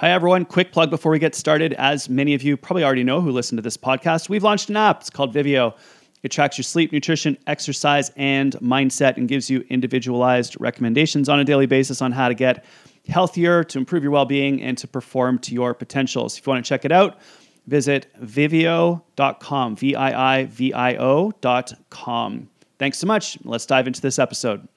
Hi, everyone. Quick plug before we get started. As many of you probably already know who listen to this podcast, we've launched an app. It's called Viivio. It tracks your sleep, nutrition, exercise, and mindset and gives you individualized recommendations on a daily basis on how to get healthier, to improve your well being, and to perform to your potentials. If you want to check it out, visit viivio.com, V I I V I O.com. Thanks so much. Let's dive into this episode.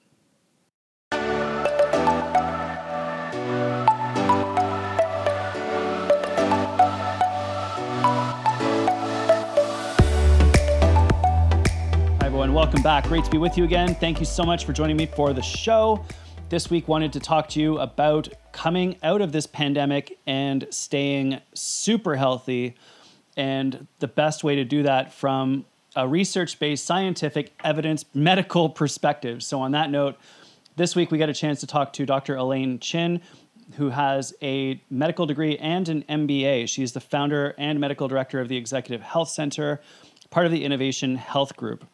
Everyone. Welcome back. Great to be with you again. Thank you so much for joining me for the show. This week, wanted to talk to you about coming out of this pandemic and staying super healthy, and the best way to do that from a research-based, scientific, evidence, medical perspective. So, on that note, this week we got a chance to talk to Dr. Elaine Chin, who has a medical degree and an MBA. She's the founder and medical director of the Executive Health Center, part of the Innovation Health Group.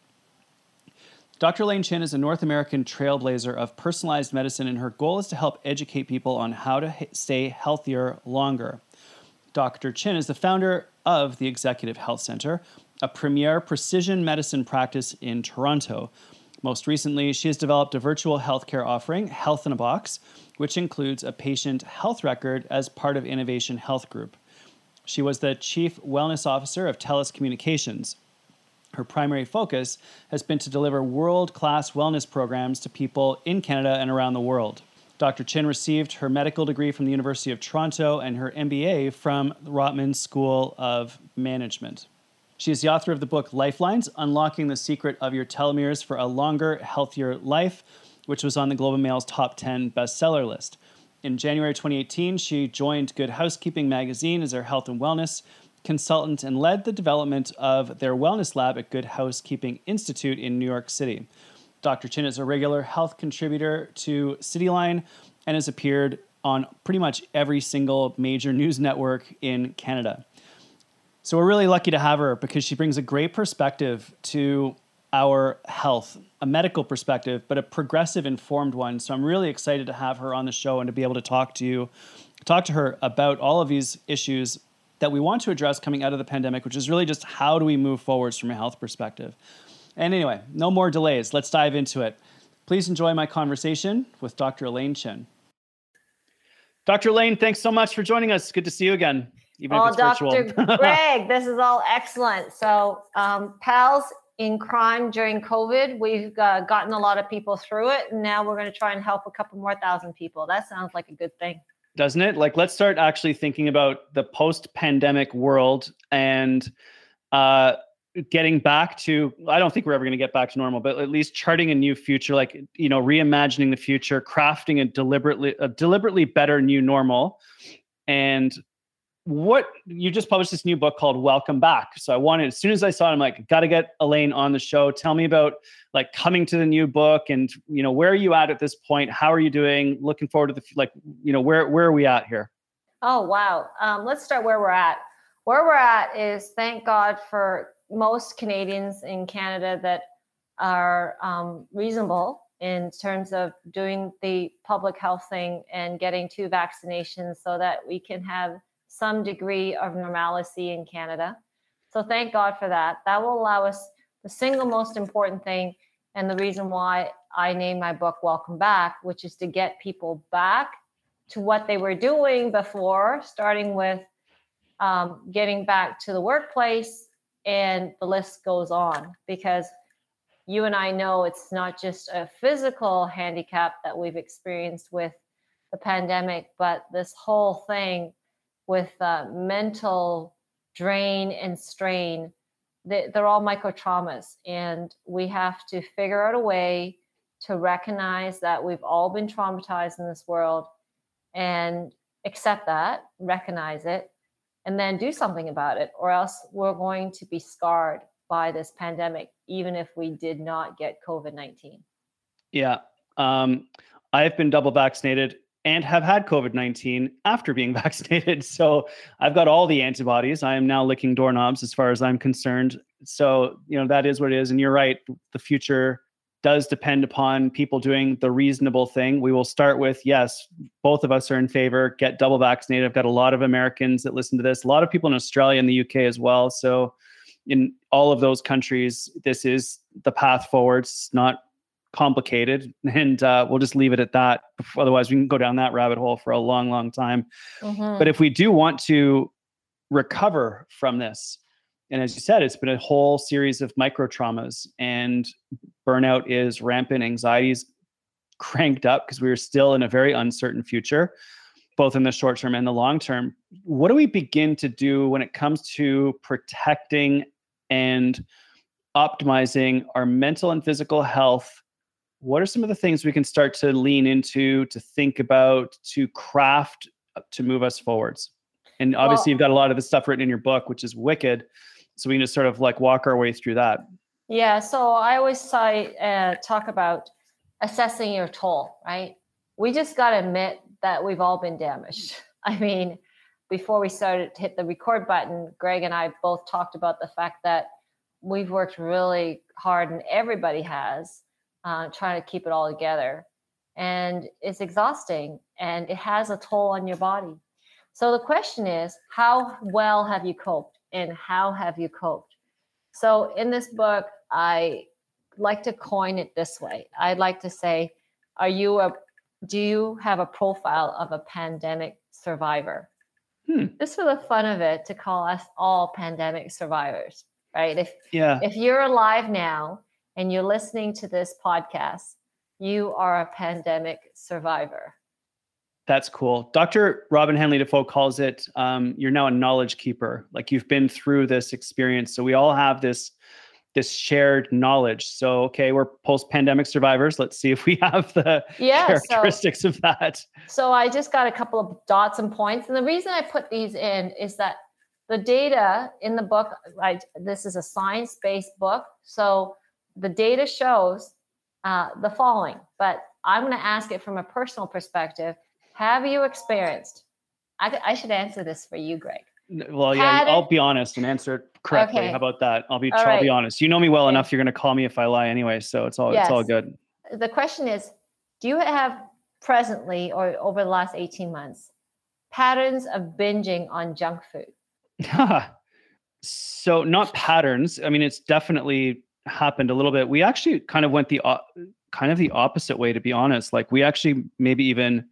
Dr. Elaine Chin is a North American trailblazer of personalized medicine, and her goal is to help educate people on how to stay healthier longer. Dr. Chin is the founder of the Executive Health Center, a premier precision medicine practice in Toronto. Most recently, she has developed a virtual healthcare offering, Health in a Box, which includes a patient health record as part of Innovation Health Group. She was the Chief Wellness Officer of TELUS Communications. Her primary focus has been to deliver world class wellness programs to people in Canada and around the world. Dr. Chin received her medical degree from the University of Toronto and her MBA from the Rotman School of Management. She is the author of the book Lifelines Unlocking the Secret of Your Telomeres for a Longer, Healthier Life, which was on the Globe and Mail's top 10 bestseller list. In January 2018, she joined Good Housekeeping magazine as their health and wellness consultant and led the development of their wellness lab at Good Housekeeping Institute in New York City. Dr. Chin is a regular health contributor to Cityline and has appeared on pretty much every single major news network in Canada. So we're really lucky to have her because she brings a great perspective to our health, a medical perspective, but a progressive informed one. So I'm really excited to have her on the show and to be able to talk to you, talk to her about all of these issues that we want to address coming out of the pandemic, which is really just how do we move forwards from a health perspective. And anyway, no more delays. Let's dive into it. Please enjoy my conversation with Dr. Elaine Chin. Dr. Elaine, thanks so much for joining us. Good to see you again, even oh, if it's Dr. virtual. Greg, this is all excellent. So, um, pals in crime during COVID, we've uh, gotten a lot of people through it, and now we're going to try and help a couple more thousand people. That sounds like a good thing. Doesn't it? Like, let's start actually thinking about the post-pandemic world and uh, getting back to. I don't think we're ever going to get back to normal, but at least charting a new future, like you know, reimagining the future, crafting a deliberately a deliberately better new normal, and what you just published this new book called Welcome Back. So I wanted, as soon as I saw it, I'm like, got to get Elaine on the show. Tell me about like coming to the new book and you know where are you at at this point? How are you doing? Looking forward to the like you know where where are we at here? Oh wow. Um, let's start where we're at. Where we're at is thank God for most Canadians in Canada that are um, reasonable in terms of doing the public health thing and getting two vaccinations so that we can have some degree of normalcy in Canada. So thank God for that. That will allow us the single most important thing and the reason why I named my book Welcome Back, which is to get people back to what they were doing before, starting with um, getting back to the workplace, and the list goes on. Because you and I know it's not just a physical handicap that we've experienced with the pandemic, but this whole thing with uh, mental drain and strain, they, they're all micro traumas. And we have to figure out a way to recognize that we've all been traumatized in this world and accept that, recognize it, and then do something about it, or else we're going to be scarred by this pandemic, even if we did not get COVID 19. Yeah. Um, I've been double vaccinated and have had COVID 19 after being vaccinated. So I've got all the antibodies. I am now licking doorknobs as far as I'm concerned. So, you know, that is what it is. And you're right. The future does depend upon people doing the reasonable thing. We will start with yes, both of us are in favor. Get double vaccinated. I've got a lot of Americans that listen to this, a lot of people in Australia and the UK as well. So, in all of those countries, this is the path forward. It's not complicated, and uh, we'll just leave it at that. Otherwise, we can go down that rabbit hole for a long, long time. Mm-hmm. But if we do want to recover from this, and as you said, it's been a whole series of micro traumas, and burnout is rampant, anxiety's cranked up because we are still in a very uncertain future, both in the short term and the long term. What do we begin to do when it comes to protecting and optimizing our mental and physical health? What are some of the things we can start to lean into, to think about, to craft uh, to move us forwards? And obviously, well, you've got a lot of the stuff written in your book, which is wicked so we can just sort of like walk our way through that. Yeah so i always say uh, talk about assessing your toll right? We just got to admit that we've all been damaged. I mean before we started to hit the record button greg and i both talked about the fact that we've worked really hard and everybody has uh, trying to keep it all together and it's exhausting and it has a toll on your body so the question is how well have you coped and how have you coped? So in this book, I like to coin it this way. I'd like to say, are you a do you have a profile of a pandemic survivor? Hmm. Just for the fun of it, to call us all pandemic survivors, right? If yeah. if you're alive now and you're listening to this podcast, you are a pandemic survivor. That's cool. Dr. Robyne Hanley-Dafoe calls it um, you're now a knowledge keeper. Like you've been through this experience. So we all have this this shared knowledge. So okay, we're post-pandemic survivors. Let's see if we have the yeah, characteristics so, of that. So I just got a couple of dots and points. And the reason I put these in is that the data in the book, right? This is a science-based book. So the data shows uh, the following, but I'm going to ask it from a personal perspective have you experienced? I, I should answer this for you, Greg. Well, yeah, Had I'll be honest and answer it correctly. Okay. How about that? I'll be all I'll right. be honest. You know me well okay. enough. You're going to call me if I lie anyway, so it's all yes. it's all good. The question is, do you have presently or over the last 18 months patterns of binging on junk food? so not patterns. I mean, it's definitely happened a little bit. We actually kind of went the kind of the opposite way to be honest. Like we actually maybe even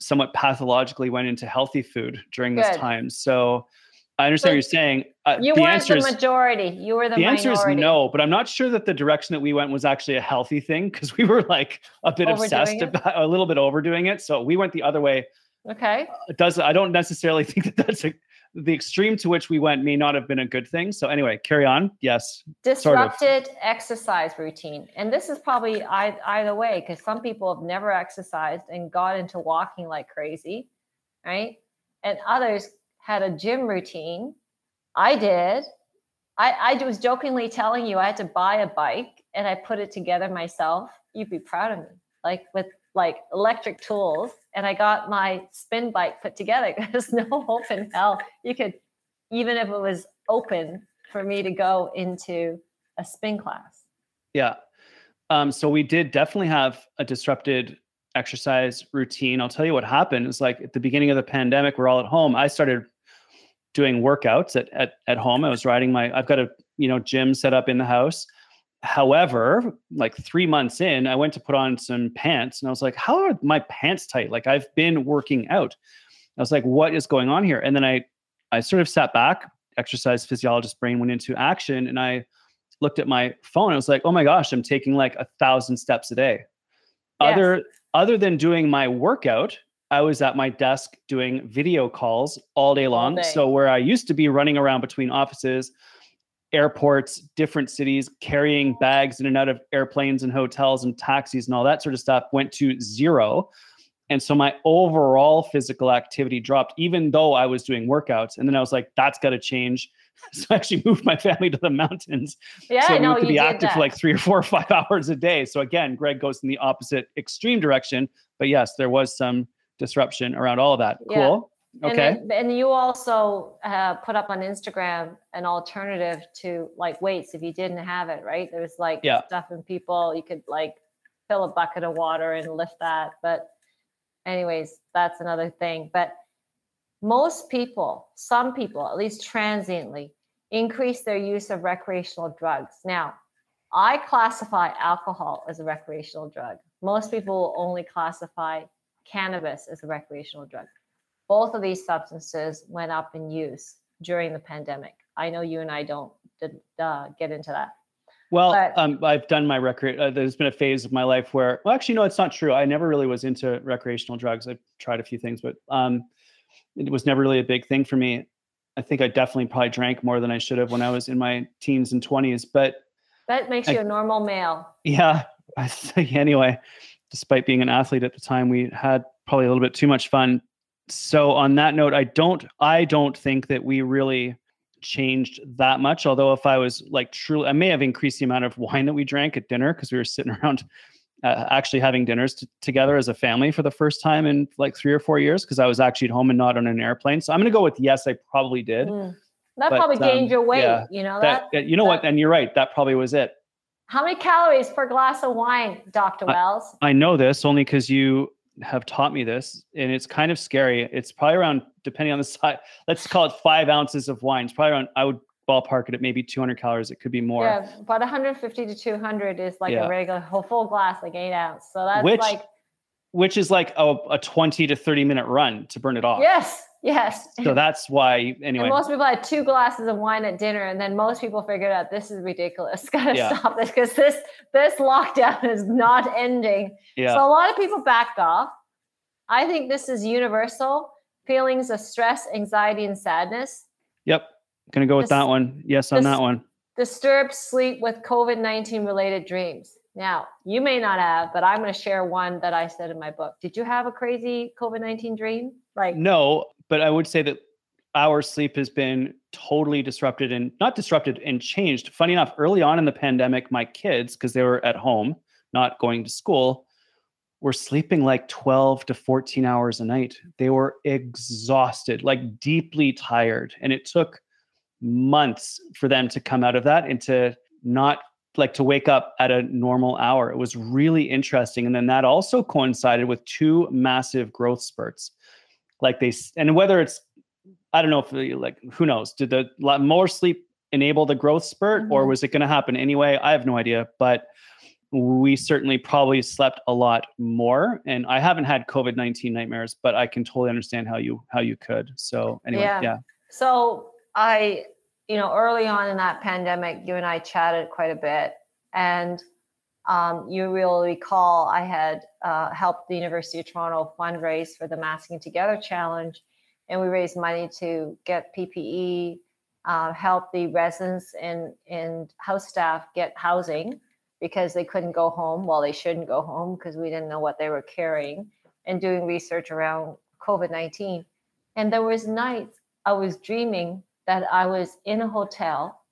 somewhat pathologically went into healthy food during Good. this time. So I understand but what you're saying. Uh, you the weren't the majority. You were the, the minority. answer is no, but I'm not sure that the direction that we went was actually a healthy thing because we were like a bit overdoing obsessed it? about a little bit overdoing it. So we went the other way. Okay. Uh, it does I don't necessarily think that that's a the extreme to which we went may not have been a good thing. So anyway, carry on. Yes. Disrupted sort of. exercise routine. And this is probably either way because some people have never exercised and got into walking like crazy, right? And others had a gym routine. I did. I, I was jokingly telling you I had to buy a bike and I put it together myself. You'd be proud of me. Like with like electric tools and I got my spin bike put together. There's no hope in hell you could, even if it was open for me to go into a spin class. Yeah. Um, so we did definitely have a disrupted exercise routine. I'll tell you what happened. It's like at the beginning of the pandemic, we're all at home. I started doing workouts at, at, at home. I was riding my, I've got a, you know, gym set up in the house. However, like three months in, I went to put on some pants and I was like, how are my pants tight? Like I've been working out. I was like, what is going on here? And then I I sort of sat back, exercise physiologist brain went into action, and I looked at my phone. I was like, oh my gosh, I'm taking like a thousand steps a day. Yes. Other other than doing my workout, I was at my desk doing video calls all day long. All day. So where I used to be running around between offices, airports, different cities, carrying bags in and out of airplanes and hotels and taxis and all that sort of stuff went to zero. And so my overall physical activity dropped, even though I was doing workouts. And then I was like, that's got to change. So I actually moved my family to the mountains. Yeah, so we no, to be active that. for like three or four or five hours a day. So again, Greg goes in the opposite extreme direction. But yes, there was some disruption around all of that. Yeah. Cool. Okay. And, then, and you also uh, put up on Instagram an alternative to like weights if you didn't have it, right? There's like Yeah. stuff in people you could like fill a bucket of water and lift that. But anyways, that's another thing. But most people, some people, at least transiently, increase their use of recreational drugs. Now, I classify alcohol as a recreational drug. Most people will only classify cannabis as a recreational drug. Both of these substances went up in use during the pandemic. I know you and I don't uh, get into that. Well, But- um, I've done my record. Uh, there's been a phase of my life where, well, actually, no, it's not true. I never really was into recreational drugs. I've tried a few things, but um, it was never really a big thing for me. I think I definitely probably drank more than I should have when I was in my teens and 20s. But That makes I- you a normal male. yeah, I anyway, despite being an athlete at the time, we had probably a little bit too much fun. So on that note, I don't I don't think that we really changed that much. Although if I was like truly, I may have increased the amount of wine that we drank at dinner because we were sitting around uh, actually having dinners t- together as a family for the first time in like three or four years because I was actually at home and not on an airplane. So I'm going to go with yes, I probably did. Mm. That But, probably gained um, your weight. yeah, you know That, that. you know what? And you're right. That probably was it. How many calories per glass of wine, Dr. Wells? I know this only because you have taught me this, and it's kind of scary. It's probably around, depending on the size, let's call it five ounces of wine. It's probably around, I would ballpark it at maybe 200 calories. It could be more. Yeah, about 150 to 200 is like Yeah. a regular whole full glass, like eight ounce. So that's Which- like Which is like a, a 20 to 30 minute run to burn it off. yes, yes. So that's why, anyway. And most people had two glasses of wine at dinner, and then most people figured out this is ridiculous. Gotta Yeah. stop this because this this lockdown is not ending. yeah. So a lot of people backed off. I think this is universal feelings of stress, anxiety, and sadness. yep. Gonna go with This- that one. Yes, on this- that one. Disturbed sleep with COVID 19 related dreams. Now, you may not have, but I'm going to share one that I said in my book. Did you have a crazy COVID 19 dream? Like, No, but I would say that our sleep has been totally disrupted and not disrupted and changed. Funny enough, early on in the pandemic, my kids, because they were at home, not going to school, were sleeping like 12 to 14 hours a night. They were exhausted, like deeply tired. And it took months for them to come out of that and to not like to wake up at a normal hour. It was really interesting. And then that also coincided with two massive growth spurts. Like they, and whether it's, I don't know if they- like, who knows, did the lot more sleep enable the growth spurt or Mhm. was it going to happen anyway? I have no idea. But we certainly probably slept a lot more and i haven't had covid-19 nightmares but i can totally understand how you how you could so anyway Yeah. yeah So I, you know, early on in that pandemic, you and I chatted quite a bit, and um, you will recall I had uh, helped the University of Toronto fundraise for the Masking Together Challenge, and we raised money to get PPE, uh, help the residents and and house staff get housing because they couldn't go home. Well, they shouldn't go home because we didn't know what they were carrying, and doing research around COVID nineteen. And there was nights I was dreaming that I was in a hotel,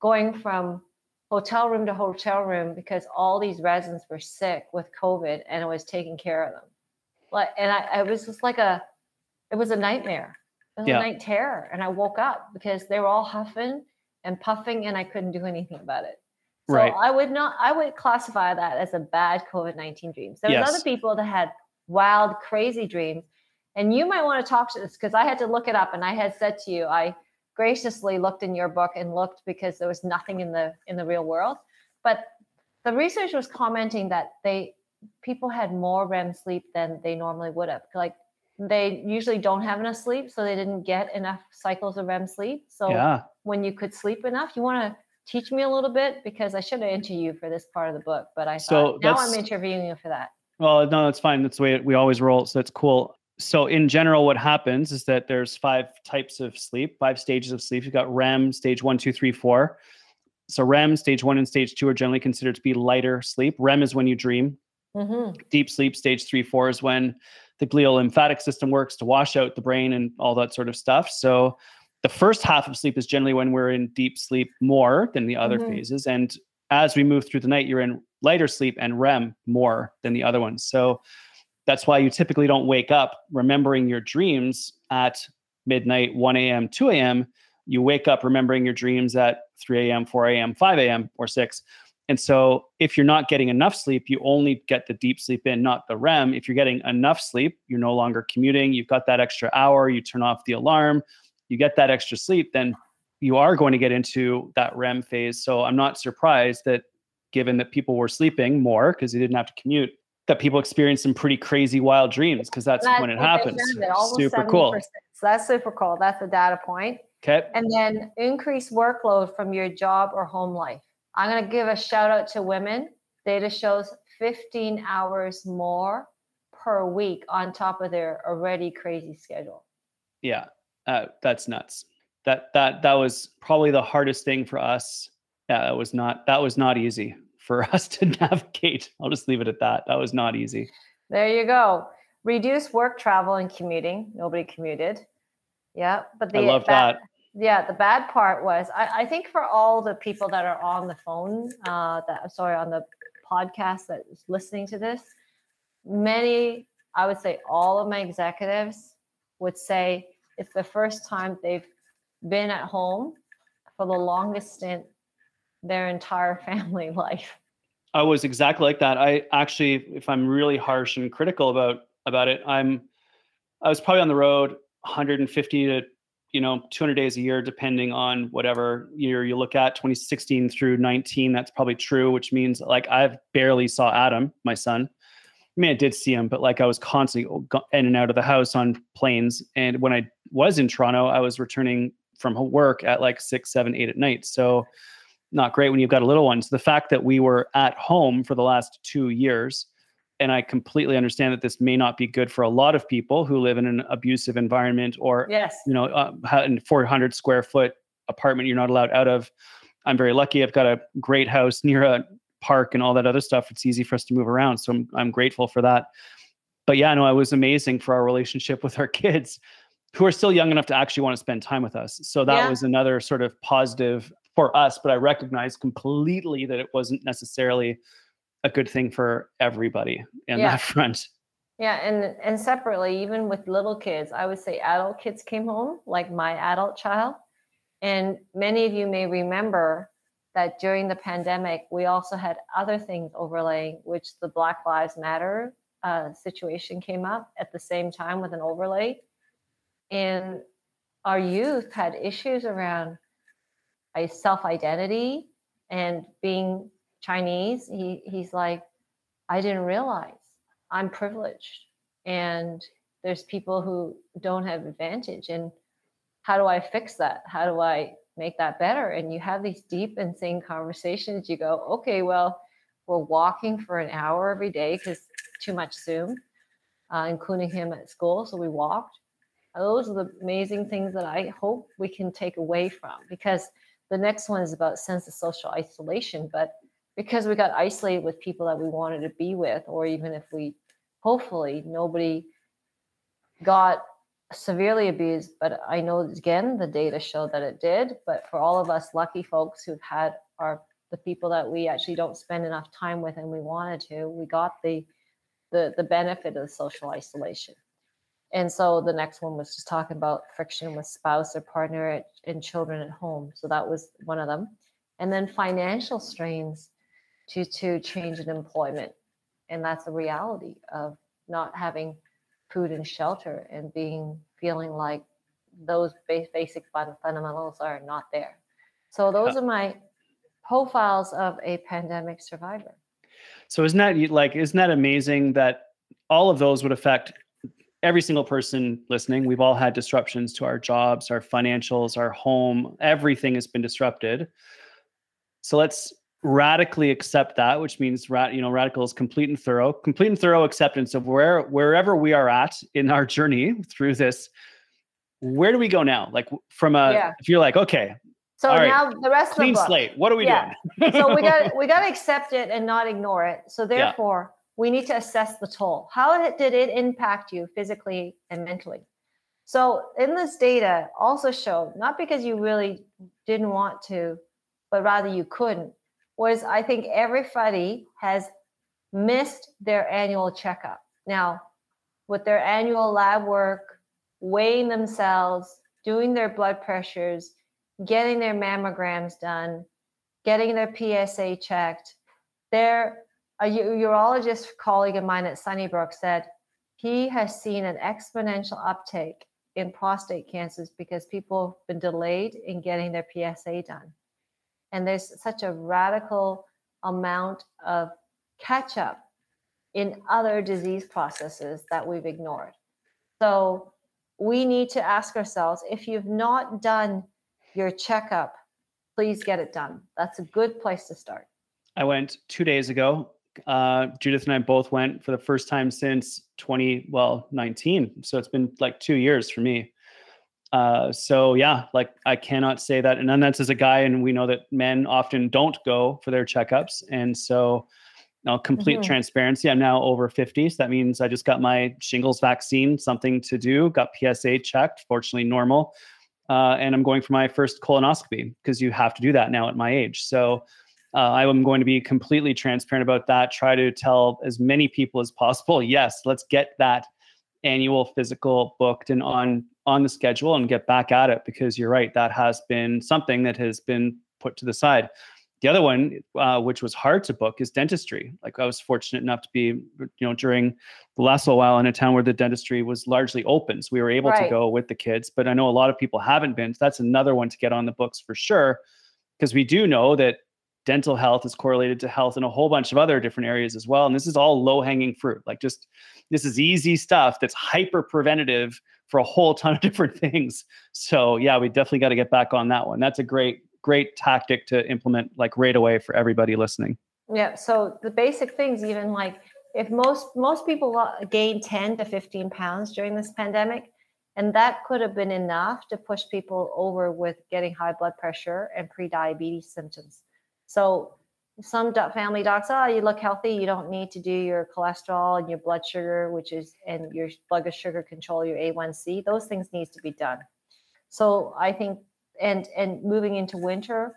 going from hotel room to hotel room because all these residents were sick with COVID and I was taking care of them. Like, and I, I was just like a, it was a nightmare. It was Yeah. a night terror. And I woke up because they were all huffing and puffing and I couldn't do anything about it. So Right. I would not, I would classify that as a bad COVID 19 dream. There was Yes. other people that had wild, crazy dreams. And you might want to talk to this because I had to look it up and I had said to you, I graciously looked in your book and looked because there was nothing in the in the real world. But the research was commenting that they people had more REM sleep than they normally would have. Like they usually don't have enough sleep, so they didn't get enough cycles of REM sleep. So yeah when you could sleep enough, you want to teach me a little bit because I should have interviewed you for this part of the book, but I So thought now I'm interviewing you for that. Well, no, that's fine. That's the way we always roll. So that's cool. So in general, what happens is that there's five types of sleep, five stages of sleep. You've got REM, stage one, two, three, four. So REM, stage one and stage two are generally considered to be lighter sleep. REM is when you dream. hmm Deep sleep, stage three, four is when the glial lymphatic system works to wash out the brain and all that sort of stuff. So the first half of sleep is generally when we're in deep sleep more than the other Mhm. phases. And as we move through the night, you're in lighter sleep and REM more than the other ones. So that's why you typically don't wake up remembering your dreams at midnight, 1 a.m., 2 a.m., you wake up remembering your dreams at 3 a.m., 4 a.m., 5 a.m., or 6. And so if you're not getting enough sleep, you only get the deep sleep in, not the REM. If you're getting enough sleep, you're no longer commuting, you've got that extra hour, you turn off the alarm, you get that extra sleep, then you are going to get into that REM phase. So I'm not surprised that given that people were sleeping more because they didn't have to commute, that people experience some pretty crazy wild dreams because that's, that's, when it happens. Super cool. So that's super cool. That's a data point. Okay. And then increase workload from your job or home life. I'm going to give a shout out to women. Data shows 15 hours more per week on top of their already crazy schedule. Yeah, uh, that's nuts. That that that was probably the hardest thing for us. Yeah, that was not that was not easy for us to navigate. I'll just leave it at that. That was not easy. There you go. Reduce work travel and commuting. Nobody commuted. Yeah, but the I love that. that. Yeah, the bad part was I, I, think for all the people that are on the phone, uh, that sorry on the podcast that is listening to this, many I would say all of my executives would say it's the first time they've been at home for the longest stint their entire family life. I was exactly like that. I actually, if I'm really harsh and critical about about it, I'm I was probably on the road 150 to you know 200 days a year, depending on whatever year you look at. 2016 through 19, that's probably true. Which means like I've barely saw Adam, my son. I mean, I did see him, but like I was constantly in and out of the house on planes. And when I was in Toronto, I was returning from work at like six, seven, eight at night. So not great when you've got a little one. So the fact that we were at home for the last two years, and I completely understand that this may not be good for a lot of people who live in an abusive environment or, yes. you know, uh, 400 square foot apartment you're not allowed out of. I'm very lucky. I've got a great house near a park and all that other stuff. It's easy for us to move around. So I'm, I'm grateful for that. But yeah, no, it was amazing for our relationship with our kids who are still young enough to actually want to spend time with us. So that yeah. was another sort of positive for us, but I recognize completely that it wasn't necessarily a good thing for everybody in yeah. that front. Yeah, and and separately, even with little kids, I would say adult kids came home, like my adult child. And many of you may remember that during the pandemic, we also had other things overlaying, which the Black Lives Matter uh, situation came up at the same time with an overlay. And our youth had issues around a self identity and being Chinese, he, he's like, I didn't realize I'm privileged and there's people who don't have advantage. And how do I fix that? How do I make that better? And you have these deep, insane conversations. You go, okay, well, we're walking for an hour every day because too much Zoom, uh, including him at school. So we walked. Those are the amazing things that I hope we can take away from because the next one is about sense of social isolation, but because we got isolated with people that we wanted to be with, or even if we hopefully nobody got severely abused, but I know again the data show that it did. But for all of us lucky folks who've had our the people that we actually don't spend enough time with and we wanted to, we got the the the benefit of social isolation. And so the next one was just talking about friction with spouse or partner and children at home. So that was one of them. And then financial strains due to change in employment. And that's a reality of not having food and shelter and being feeling like those basic fundamentals are not there. So those uh are my profiles of a pandemic survivor. So isn't that like isn't that amazing that all of those would affect every single person listening, we've all had disruptions to our jobs, our financials, our home, everything has been disrupted. So let's radically accept that, which means you know radical is complete and thorough, complete and thorough acceptance of where wherever we are at in our journey through this. Where do we go now? Like from a yeah. if you're like, okay, so now the rest clean of the book, slate. What are we yeah. doing? so we got we got to accept it and not ignore it. So therefore, we need to assess the toll. How did it impact you physically and mentally? So, in this data, also showed not because you really didn't want to, but rather you couldn't, was I think everybody has missed their annual checkup. Now, with their annual lab work, weighing themselves, doing their blood pressures, getting their mammograms done, getting their PSA checked. There, a urologist colleague of mine at Sunnybrook said he has seen an exponential uptake in prostate cancers because people have been delayed in getting their PSA done. And there's such a radical amount of catch up in other disease processes that we've ignored. So we need to ask ourselves if you've not done your checkup, please get it done. That's a good place to start. I went two days ago. Uh, Judith and I both went for the first time since 20, well, 19. So it's been like two years for me. Uh, so yeah, like I cannot say that. And then that's as a guy, and we know that men often don't go for their checkups. And so now, complete mm-hmm. transparency. I'm now over 50. So that means I just got my shingles vaccine, something to do, got PSA checked, fortunately normal. Uh, and I'm going for my first colonoscopy because you have to do that now at my age. So uh, I am going to be completely transparent about that. Try to tell as many people as possible, yes, let's get that annual physical booked and on on the schedule and get back at it because you're right that has been something that has been put to the side the other one, uh, which was hard to book, is dentistry. Like I was fortunate enough to be, you know, during the last little while in a town where the dentistry was largely open, so we were able right. to go with the kids. But I know a lot of people haven't been. So that's another one to get on the books for sure, because we do know that dental health is correlated to health in a whole bunch of other different areas as well. And this is all low hanging fruit. Like just this is easy stuff that's hyper preventative for a whole ton of different things. So yeah, we definitely got to get back on that one. That's a great great tactic to implement like right away for everybody listening. Yeah. So the basic things, even like if most most people gain 10 to 15 pounds during this pandemic, and that could have been enough to push people over with getting high blood pressure and pre-diabetes symptoms. So some family docs, oh, you look healthy. You don't need to do your cholesterol and your blood sugar, which is and your blood sugar control, your A1C. Those things needs to be done. So I think and and moving into winter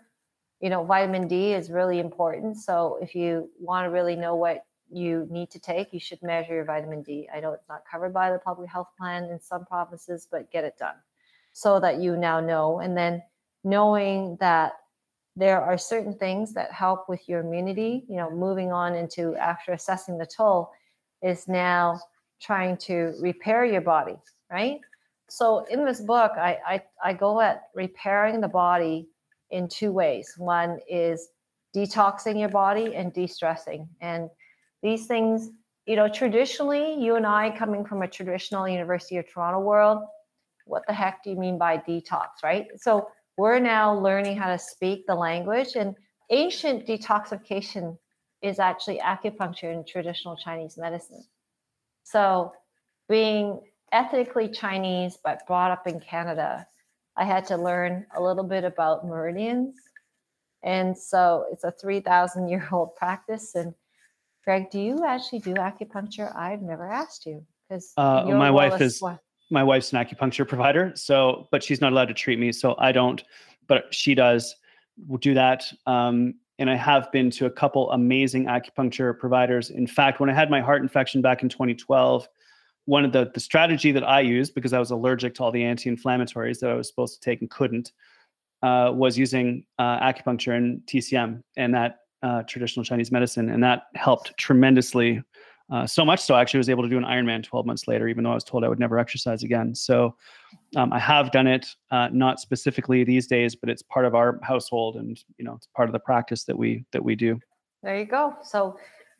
you know vitamin d is really important so if you want to really know what you need to take you should measure your vitamin d i know it's not covered by the public health plan in some provinces but get it done so that you now know and then knowing that there are certain things that help with your immunity you know moving on into after assessing the toll is now trying to repair your body right so in this book, I, I, I go at repairing the body in two ways. One is detoxing your body and de-stressing. And these things, you know, traditionally, you and I coming from a traditional University of Toronto world, what the heck do you mean by detox, right? So we're now learning how to speak the language and ancient detoxification is actually acupuncture in traditional Chinese medicine. So being ethnically Chinese, but brought up in Canada, I had to learn a little bit about meridians. And so it's a 3,000 year old practice. And Greg, do you actually do acupuncture? I've never asked you because uh, my wife is my wife's an acupuncture provider. So, but she's not allowed to treat me. So I don't, but she does do that. Um, and I have been to a couple amazing acupuncture providers. In fact, when I had my heart infection back in 2012, one of the the strategy that I used because I was allergic to all the anti-inflammatories that I was supposed to take and couldn't uh, was using uh, acupuncture and TCM and that uh, traditional Chinese medicine, and that helped tremendously. Uh, so much so, I actually was able to do an Ironman 12 months later, even though I was told I would never exercise again. So um, I have done it, uh, not specifically these days, but it's part of our household, and you know, it's part of the practice that we that we do. There you go. So,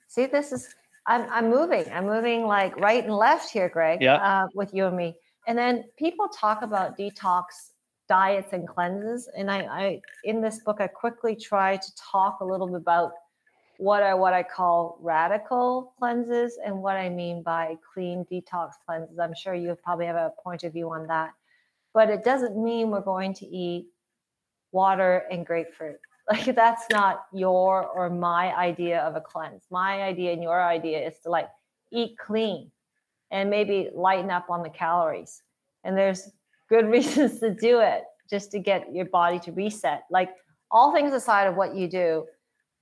see, this is I'm I'm moving. I'm moving like right and left here, Greg. Yeah. Uh, with you and me. And then people talk about detox diets and cleanses, and I, I in this book I quickly try to talk a little bit about what are what I call radical cleanses and what I mean by clean detox cleanses. I'm sure you probably have a point of view on that, but it doesn't mean we're going to eat water and grapefruit. Like that's not your or my idea of a cleanse. My idea and your idea is to like eat clean and maybe lighten up on the calories. And there's good reasons to do it just to get your body to reset. Like all things aside of what you do,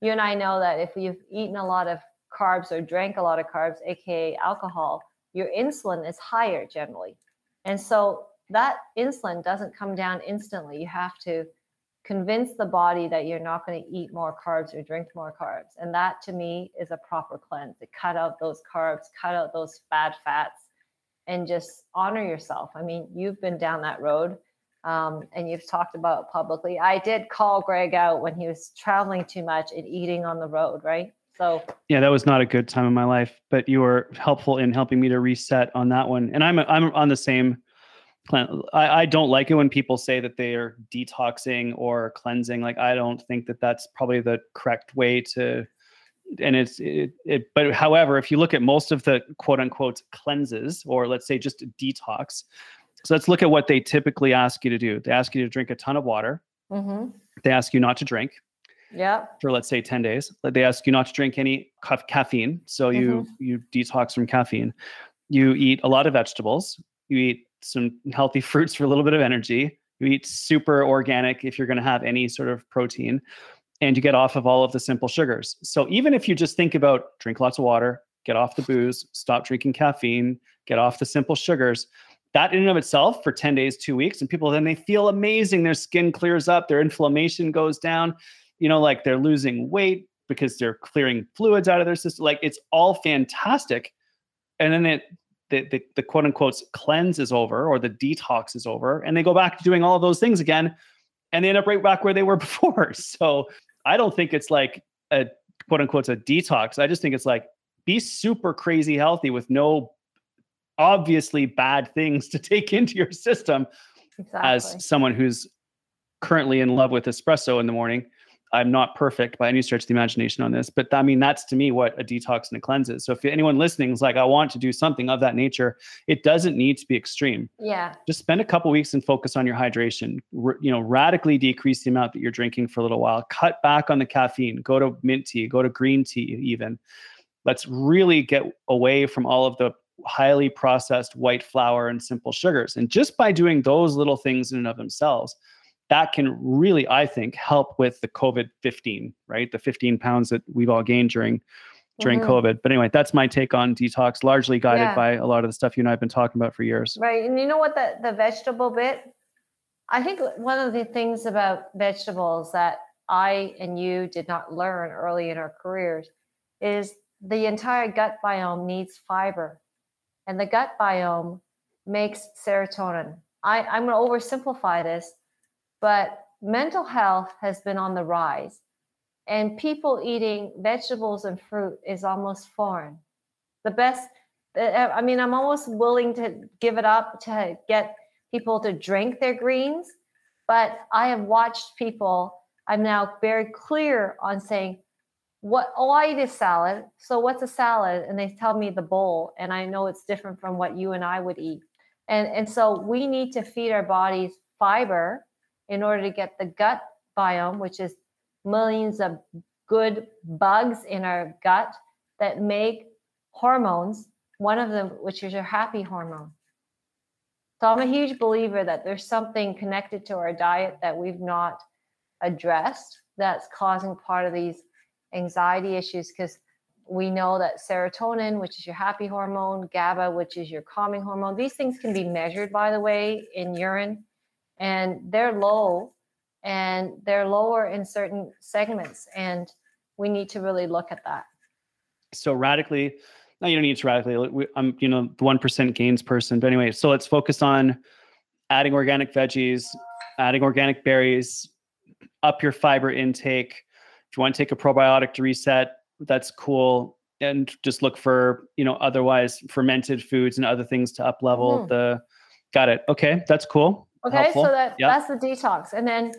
you and I know that if you've eaten a lot of carbs or drank a lot of carbs, aka alcohol, your insulin is higher generally. And so that insulin doesn't come down instantly. You have to convince the body that you're not going to eat more carbs or drink more carbs. And that to me is a proper cleanse. To cut out those carbs, cut out those bad fats, and just honor yourself. I mean, you've been down that road um, and you've talked about publicly. I did call Greg out when he was traveling too much and eating on the road, right? So yeah, that was not a good time in my life, but you were helpful in helping me to reset on that one. And I'm I'm on the same plan. I, I don't like it when people say that they are detoxing or cleansing. Like I don't think that that's probably the correct way to. And it's it, it but however, if you look at most of the quote unquote cleanses, or let's say just detox, so let's look at what they typically ask you to do. They ask you to drink a ton of water. Mm-hmm. They ask you not to drink. Yeah. For let's say 10 days. They ask you not to drink any ca- caffeine. So you mm-hmm. you detox from caffeine. You eat a lot of vegetables. You eat some healthy fruits for a little bit of energy. You eat super organic if you're going to have any sort of protein and you get off of all of the simple sugars. So even if you just think about drink lots of water, get off the booze, stop drinking caffeine, get off the simple sugars, that in and of itself for 10 days, two weeks, and people then they feel amazing. Their skin clears up, their inflammation goes down, you know, like they're losing weight because they're clearing fluids out of their system. Like it's all fantastic. And then it the, the, the quote unquote cleanse is over or the detox is over and they go back to doing all of those things again and they end up right back where they were before. So I don't think it's like a quote unquote a detox. I just think it's like be super crazy healthy with no obviously bad things to take into your system exactly. as someone who's currently in love with espresso in the morning. I'm not perfect by any stretch of the imagination on this but i mean that's to me what a detox and a cleanse is. So if anyone listening is like i want to do something of that nature it doesn't need to be extreme. Yeah. Just spend a couple weeks and focus on your hydration. R- you know radically decrease the amount that you're drinking for a little while. Cut back on the caffeine. Go to mint tea. Go to green tea even. Let's really get away from all of the highly processed white flour and simple sugars. And just by doing those little things in and of themselves, that can really, I think, help with the COVID 15, right? The 15 pounds that we've all gained during during mm-hmm. COVID. But anyway, that's my take on detox, largely guided yeah. by a lot of the stuff you and I have been talking about for years. Right. And you know what the, the vegetable bit? I think one of the things about vegetables that I and you did not learn early in our careers is the entire gut biome needs fiber and the gut biome makes serotonin. I, I'm going to oversimplify this, but mental health has been on the rise, and people eating vegetables and fruit is almost foreign. The best, I mean, I'm almost willing to give it up to get people to drink their greens, but I have watched people. I'm now very clear on saying what oh i eat a salad so what's a salad? And they tell me the bowl and i know it's different from what you and i would eat. And and so we need to feed our bodies fiber in order to get the gut biome which is millions of good bugs in our gut that make hormones one of them which is your happy hormone. So i'm a huge believer that there's something connected to our diet that we've not addressed that's causing part of these anxiety issues because we know that serotonin, which is your happy hormone, GABA, which is your calming hormone, these things can be measured, by the way, in urine, and they're low and they're lower in certain segments. And we need to really look at that. So, radically, no, you don't need to radically. I'm, you know, the 1% gains person. But anyway, so let's focus on adding organic veggies, adding organic berries, up your fiber intake if you want to take a probiotic to reset, that's cool. And just look for, you know, otherwise fermented foods and other things to up level mm. the got it. Okay, that's cool. Okay, Helpful. so that yep. that's the detox. And then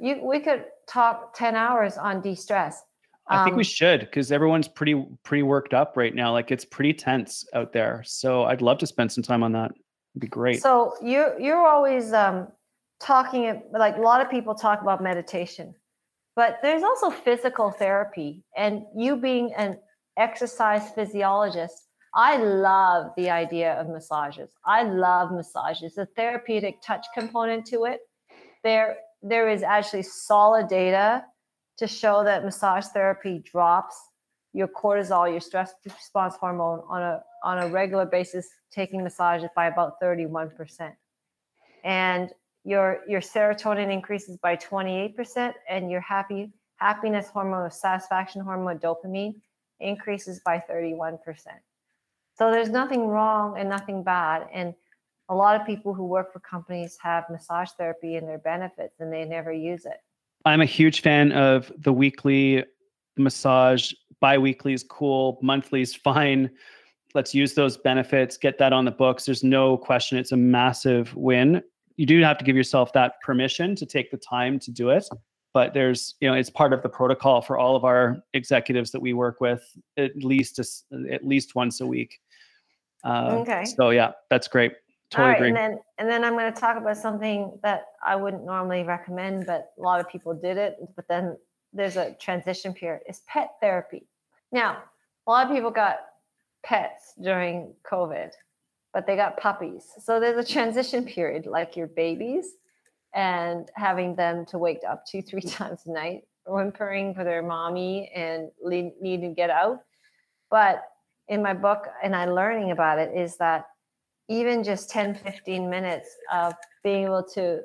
you we could talk 10 hours on de-stress. I think we um, should because everyone's pretty pretty worked up right now. Like it's pretty tense out there. So I'd love to spend some time on that. It'd be great. So you you're always um talking like a lot of people talk about meditation but there's also physical therapy. And you being an exercise physiologist, I love the idea of massages. I love massages. The therapeutic touch component to it. There, there is actually solid data to show that massage therapy drops your cortisol, your stress response hormone, on a on a regular basis taking massages by about 31%. And your your serotonin increases by 28% and your happy happiness hormone or satisfaction hormone dopamine increases by 31%. So there's nothing wrong and nothing bad. And a lot of people who work for companies have massage therapy in their benefits and they never use it. I'm a huge fan of the weekly massage. Bi-weekly is cool. Monthly is fine. Let's use those benefits, get that on the books. There's no question it's a massive win. You do have to give yourself that permission to take the time to do it. But there's, you know, it's part of the protocol for all of our executives that we work with at least a, at least once a week. Uh, Okay. So yeah, that's great. Totally right, agree. and then and then I'm going to talk about something that I wouldn't normally recommend, but a lot of people did it. But then there's a transition period. Is pet therapy. Now, a lot of people got pets during COVID, but they got puppies. So there's a transition period, like your babies, and having them to wake up two, three times a night, whimpering for their mommy and needing to get out. But in my book, and I'm learning about it, is that even just 10, 15 minutes of being able to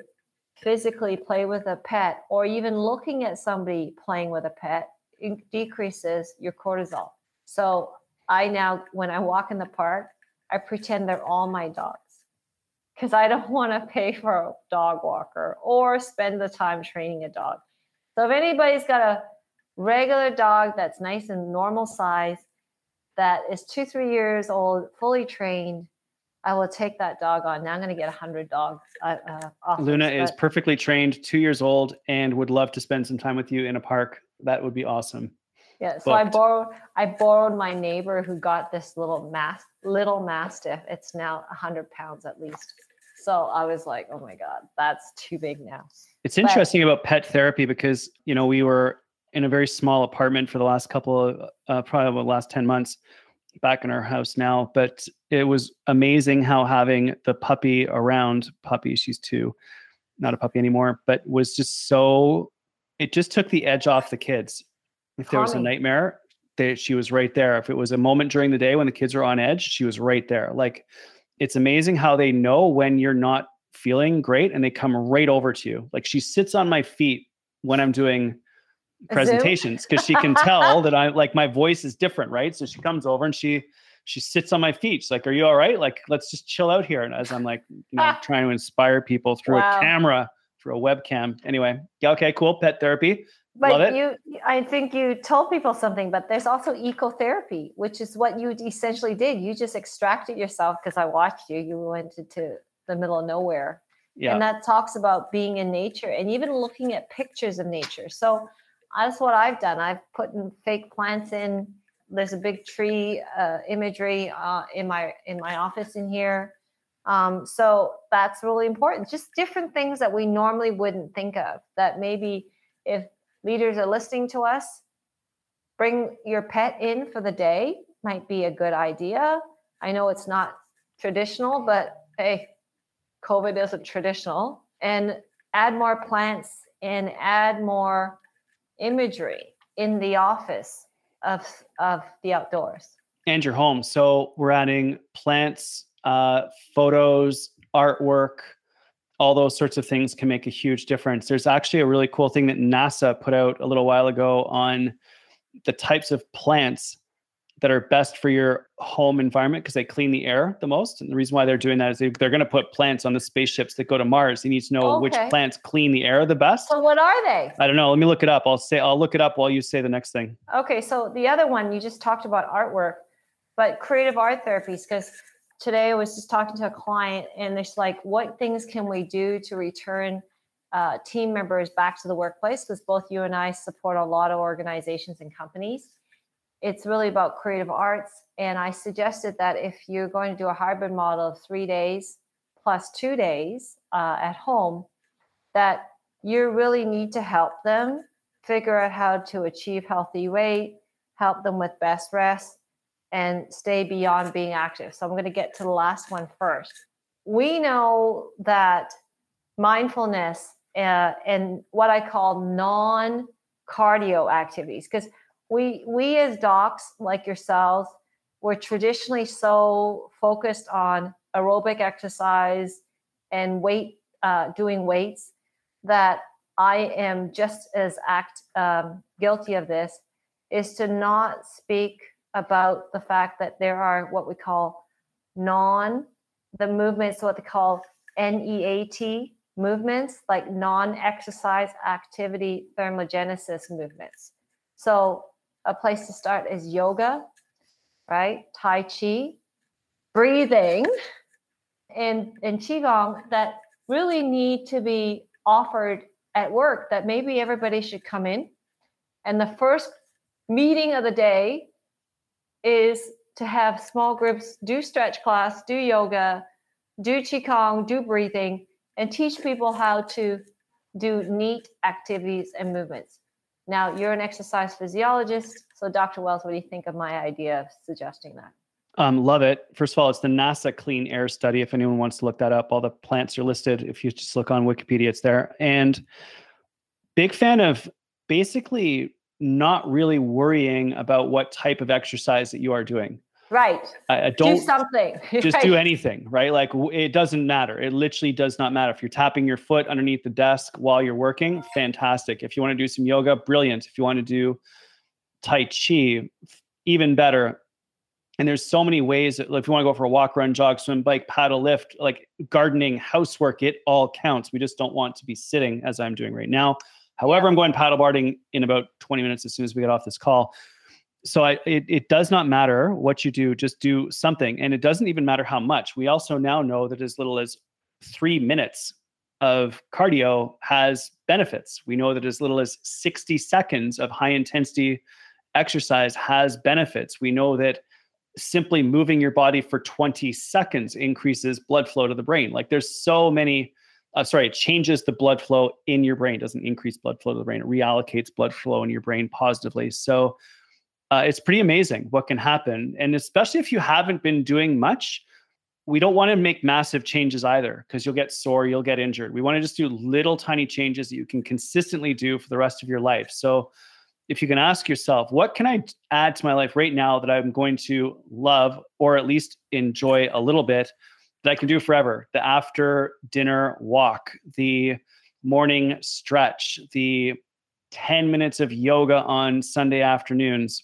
physically play with a pet or even looking at somebody playing with a pet decreases your cortisol. So I now, when I walk in the park, I pretend they're all my dogs because I don't want to pay for a dog walker or spend the time training a dog. So if anybody's got a regular dog that's nice and normal size, that is two, three years old, fully trained, I will take that dog on. Now I'm going to get a hundred dogs. Uh, uh, offers, Luna is perfectly trained, two years old, and would love to spend some time with you in a park. That would be awesome. Yeah, so I borrowed I borrowed my neighbor who got this little mas- little mastiff. It's now hundred pounds at least. So I was like, oh my god, that's too big now. It's But- interesting about pet therapy because you know we were in a very small apartment for the last couple of uh, probably the last ten months, back in our house now. But it was amazing how having the puppy around, puppy, she's two, not a puppy anymore, but was just so. It just took the edge off the kids. If there was a nightmare, they, she was right there. If it was a moment during the day when the kids are on edge, she was right there. Like it's amazing how they know when you're not feeling great and they come right over to you. Like she sits on my feet when I'm doing presentations because she can tell that I like my voice is different, right? So she comes over and she she sits on my feet. She's like, "Are you all right? Like, let's just chill out here." And as I'm like, you know, trying to inspire people through Wow. a camera, through a webcam. Anyway, yeah, okay, cool. Pet therapy. But you, I think you told people something. But there's also ecotherapy, which is what you essentially did. You just extracted yourself because I watched you. You went into the middle of nowhere Yeah. and that talks about being in nature and even looking at pictures of nature so that's what i've done i've put in fake plants in there's a big tree uh, imagery uh, in my in my office in here um, so that's really important just different things that we normally wouldn't think of that maybe if leaders are listening to us bring your pet in for the day might be a good idea i know it's not traditional but hey COVID isn't traditional, and add more plants and add more imagery in the office of of the outdoors. and your home. So we're adding plants, uh, photos, artwork, all those sorts of things can make a huge difference. There's actually a really cool thing that NASA put out a little while ago on the types of plants that are best for your home environment because they clean the air the most. And the reason why they're doing that is they, they're going to put plants on the spaceships that go to Mars. They need to know which plants clean the air the best. So what are they? I don't know. Let me look it up. I'll say I'll look it up while you say the next thing. Okay, so the other one you just talked about artwork, but creative art therapies because today I was just talking to a client and there's like, what things can we do to return uh, team members back to the workplace? Because both you and I support a lot of organizations and companies. It's really about creative arts. And I suggested that if you're going to do a hybrid model of three days plus two days uh, at home, that you really need to help them figure out how to achieve healthy weight, help them with best rest, and stay beyond being active. So I'm going to get to the last one first. We know that mindfulness uh, and what I call non cardio activities, because we we as docs like yourselves we're traditionally so focused on aerobic exercise and weight, uh, doing weights, that I am just as act um, guilty of this, is to not speak about the fact that there are what we call non the movements what they call NEAT movements like non-exercise activity thermogenesis movements. So a place to start is yoga, right? Tai chi, breathing, and and qigong that really need to be offered at work that maybe everybody should come in. And the first meeting of the day is to have small groups do stretch class, do yoga, do qigong, do breathing, and teach people how to do neat activities and movements. Now, you're an exercise physiologist, so Dr. Wells, what do you think of my idea of suggesting that? Um, love it. First of all, it's the NASA Clean Air Study. If anyone wants to look that up, all the plants are listed. If you just look on Wikipedia, it's there. And big fan of basically not really worrying about what type of exercise that you are doing. Right. I, I don't do something. just right. do anything, right? Like it doesn't matter. It literally does not matter. If you're tapping your foot underneath the desk while you're working, fantastic. If you want to do some yoga, brilliant. If you want to do Tai Chi, even better. And there's so many ways that, like, if you want to go for a walk, run, jog, swim, bike, paddle, lift, like gardening, housework, it all counts. We just don't want to be sitting as I'm doing right now. However, I'm going paddleboarding in about 20 minutes as soon as we get off this call. So I, it, it does not matter what you do just do something. And it doesn't even matter how much. We also now know that as little as three minutes of cardio has benefits. We know that as little as 60 seconds of high intensity exercise has benefits. We know that simply moving your body for 20 seconds increases blood flow to the brain. Like there's so many uh, sorry it changes the blood flow in your brain it doesn't increase blood flow to the brain it reallocates blood flow in your brain positively so uh, it's pretty amazing what can happen. And especially if you haven't been doing much, we don't want to make massive changes either because you'll get sore, you'll get injured. We want to just do little tiny changes that you can consistently do for the rest of your life. So if you can ask yourself, what can I add to my life right now that I'm going to love or at least enjoy a little bit that I can do forever? The after dinner walk, the morning stretch, the 10 minutes of yoga on Sunday afternoons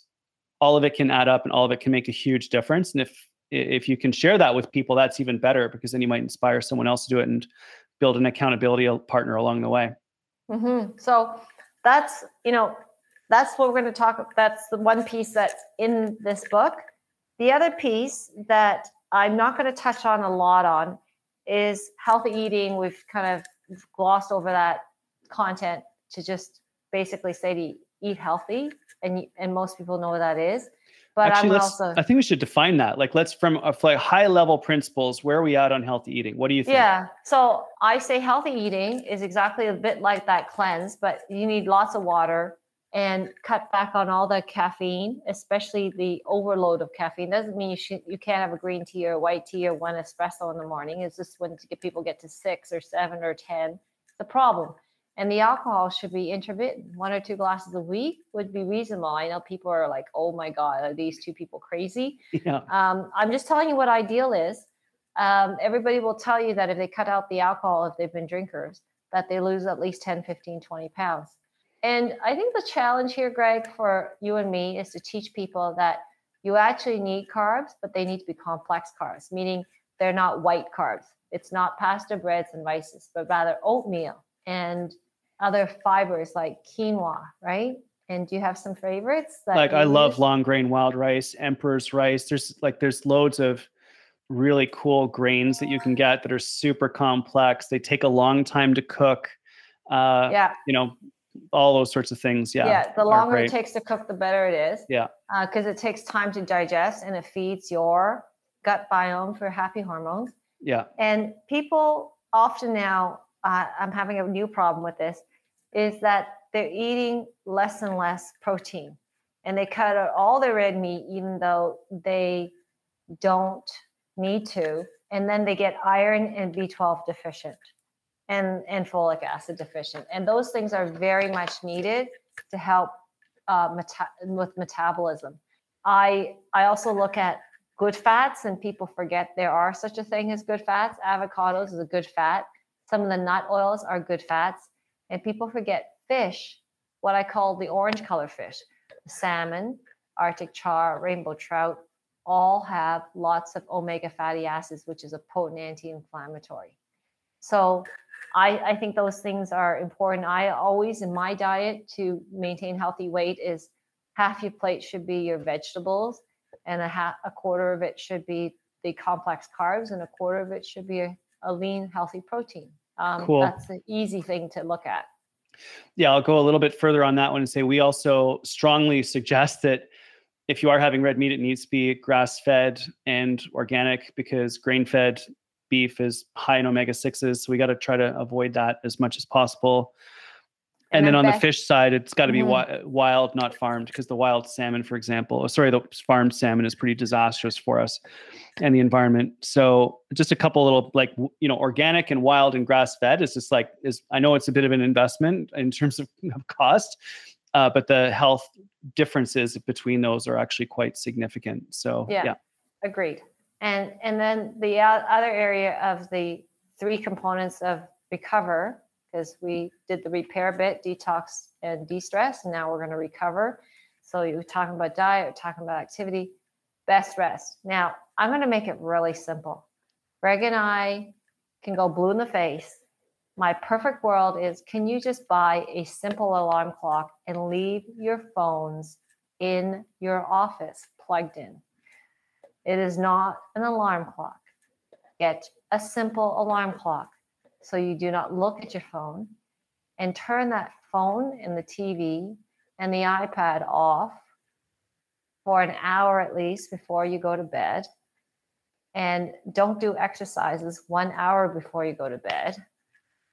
all of it can add up and all of it can make a huge difference. And if if you can share that with people, that's even better because then you might inspire someone else to do it and build an accountability partner along the way. Mm-hmm. So that's you know that's what we're going to talk. That's the one piece that's in this book. The other piece that I'm not going to touch on a lot on is healthy eating. We've kind of glossed over that content to just basically say to eat healthy and and most people know what that is. But Actually, I'm also I think we should define that. Like, let's from uh, a like high level principles. Where are we at on healthy eating? What do you think? Yeah. So I say healthy eating is exactly a bit like that cleanse, but you need lots of water and cut back on all the caffeine, especially the overload of caffeine. Doesn't mean you should you can't have a green tea or a white tea or one espresso in the morning. It's just when people get to six or seven or ten, the problem. And the alcohol should be intermittent. One or two glasses a week would be reasonable. I know people are like, oh my God, are these two people crazy? Yeah. Um, I'm just telling you what ideal is. Um, everybody will tell you that if they cut out the alcohol, if they've been drinkers, that they lose at least 10, 15, 20 pounds. And I think the challenge here, Greg, for you and me is to teach people that you actually need carbs, but they need to be complex carbs, meaning they're not white carbs. It's not pasta, breads, and rices, but rather oatmeal and other fibers like quinoa, right? And do you have some favorites? like I love long grain wild rice, emperor's rice. There's like there's loads of really cool grains that you can get that are super complex. They take a long time to cook. Uh, yeah. You know, all those sorts of things. Yeah. Yeah. The longer it takes to cook, the better it is. Yeah. Because uh, it takes time to digest and it feeds your gut biome for happy hormones. Yeah. And people often now uh, I'm having a new problem with this, is that they're eating less and less protein. And they cut out all their red meat, even though they don't need to. And then they get iron and B12 deficient and, and folic acid deficient. And those things are very much needed to help uh, meta- with metabolism. I I also look at good fats, and people forget there are such a thing as good fats. Avocados is a good fat. Some of the nut oils are good fats, and people forget fish, what I call the orange color fish, salmon, Arctic char, rainbow trout, all have lots of omega fatty acids, which is a potent anti-inflammatory. So I, I think those things are important. I always in my diet to maintain healthy weight is half your plate should be your vegetables and a half a quarter of it should be the complex carbs and a quarter of it should be a, a lean healthy protein um, cool. that's an easy thing to look at yeah i'll go a little bit further on that one and say we also strongly suggest that if you are having red meat it needs to be grass fed and organic because grain fed beef is high in omega 6s so we got to try to avoid that as much as possible and, and then on the fish side, it's got to be mm-hmm. wild, not farmed, because the wild salmon, for example, sorry, the farmed salmon is pretty disastrous for us and the environment. So just a couple little like you know, organic and wild and grass fed is just like is I know it's a bit of an investment in terms of, of cost, uh, but the health differences between those are actually quite significant. So yeah, yeah. agreed. And and then the other area of the three components of recover because we did the repair bit, detox and de-stress, and now we're going to recover. So you're talking about diet, you're talking about activity, best rest. Now I'm going to make it really simple. Greg and I can go blue in the face. My perfect world is can you just buy a simple alarm clock and leave your phones in your office plugged in? It is not an alarm clock. Get a simple alarm clock so you do not look at your phone and turn that phone and the TV and the iPad off for an hour at least before you go to bed. And don't do exercises one hour before you go to bed.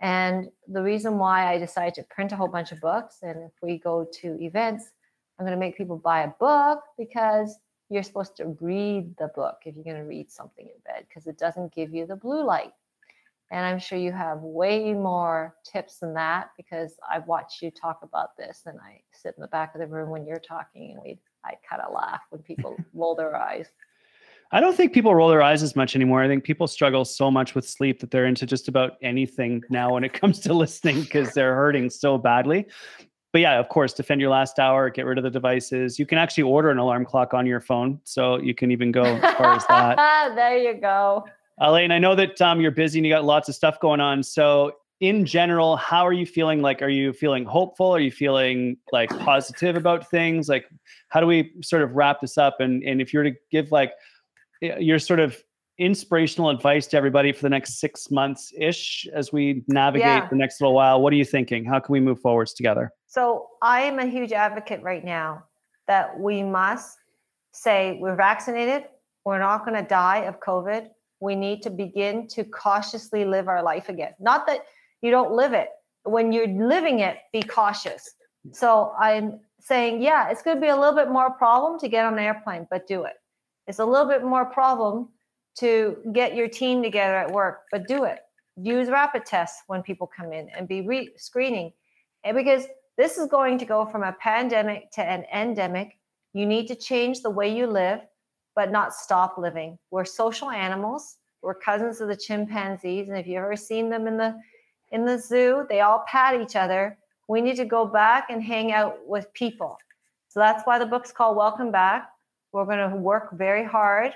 And the reason why I decided to print a whole bunch of books, and if we go to events, I'm going to make people buy a book because you're supposed to read the book if you're going to read something in bed because it doesn't give you the blue light. And I'm sure you have way more tips than that because I've watched you talk about this and I sit in the back of the room when you're talking and we I kind of laugh when people roll their eyes. I don't think people roll their eyes as much anymore. I think people struggle so much with sleep that they're into just about anything now when it comes to listening because they're hurting so badly. But yeah, of course, defend your last hour, get rid of the devices. You can actually order an alarm clock on your phone. So you can even go as far as that. there you go. Elaine, I know that um, you're busy and you got lots of stuff going on. So, in general, how are you feeling? Like, are you feeling hopeful? Are you feeling like positive about things? Like, how do we sort of wrap this up? And and if you were to give like your sort of inspirational advice to everybody for the next six months ish as we navigate yeah. the next little while, what are you thinking? How can we move forwards together? So, I am a huge advocate right now that we must say we're vaccinated. We're not going to die of COVID we need to begin to cautiously live our life again. Not that you don't live it. When you're living it, be cautious. So I'm saying, yeah, it's going to be a little bit more problem to get on an airplane, but do it. It's a little bit more problem to get your team together at work, but do it. Use rapid tests when people come in and be re- screening. And because this is going to go from a pandemic to an endemic, you need to change the way you live but not stop living. We're social animals. We're cousins of the chimpanzees, and if you've ever seen them in the in the zoo, they all pat each other. We need to go back and hang out with people. So that's why the book's called Welcome Back. We're going to work very hard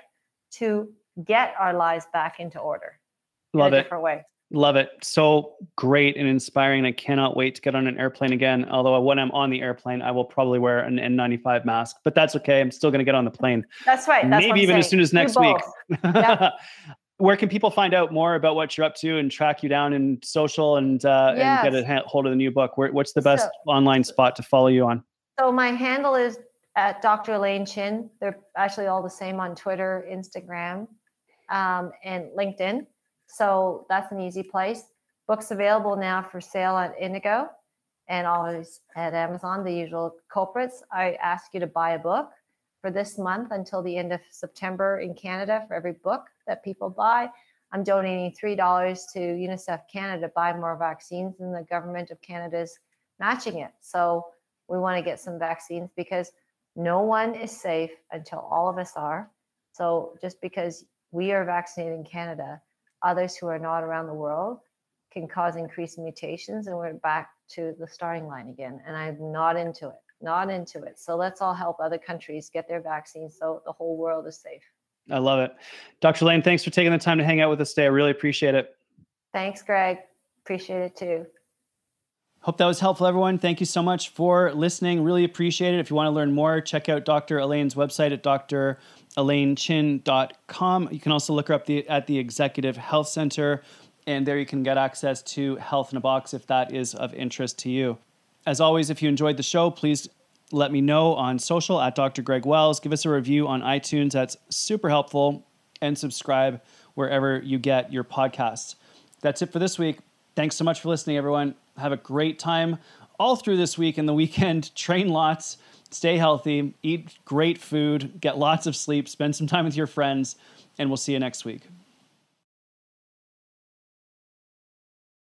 to get our lives back into order. Love in a it. Different way. Love it. So great and inspiring. I cannot wait to get on an airplane again. Although when I'm on the airplane, I will probably wear an N95 mask, but that's okay. I'm still going to get on the plane. That's right. That's Maybe even saying. as soon as next week. Yep. Where can people find out more about what you're up to and track you down in social and, uh, yes. and get a hold of the new book? Where, what's the best so, online spot to follow you on? So my handle is at Dr. Elaine Chin. They're actually all the same on Twitter, Instagram, um, and LinkedIn. So that's an easy place. Books available now for sale at Indigo and always at Amazon, the usual culprits. I ask you to buy a book for this month until the end of September in Canada for every book that people buy. I'm donating $3 to UNICEF Canada to buy more vaccines, and the government of Canada is matching it. So we want to get some vaccines because No one is safe until all of us are. So just because we are vaccinated in Canada, others who are not around the world can cause increased mutations, and we're back to the starting line again. And I'm not into it, not into it. So let's all help other countries get their vaccines so the whole world is safe. I love it. Dr. Elaine, thanks for taking the time to hang out with us today. I really appreciate it. Thanks, Greg. Appreciate it too. Hope that was helpful, everyone. Thank you so much for listening. Really appreciate it. If you want to learn more, check out Dr. Elaine's website at drelainechin.com. You can also look her up the, at the Executive Health Center, and there you can get access to Health in a Box if that is of interest to you. As always, if you enjoyed the show, please let me know on social at Dr. Greg Wells. Give us a review on iTunes. That's super helpful. And subscribe wherever you get your podcasts. That's it for this week. Thanks so much for listening, everyone. Have a great time all through this week and the weekend. Train lots, stay healthy, eat great food, get lots of sleep, spend some time with your friends, and we'll see you next week.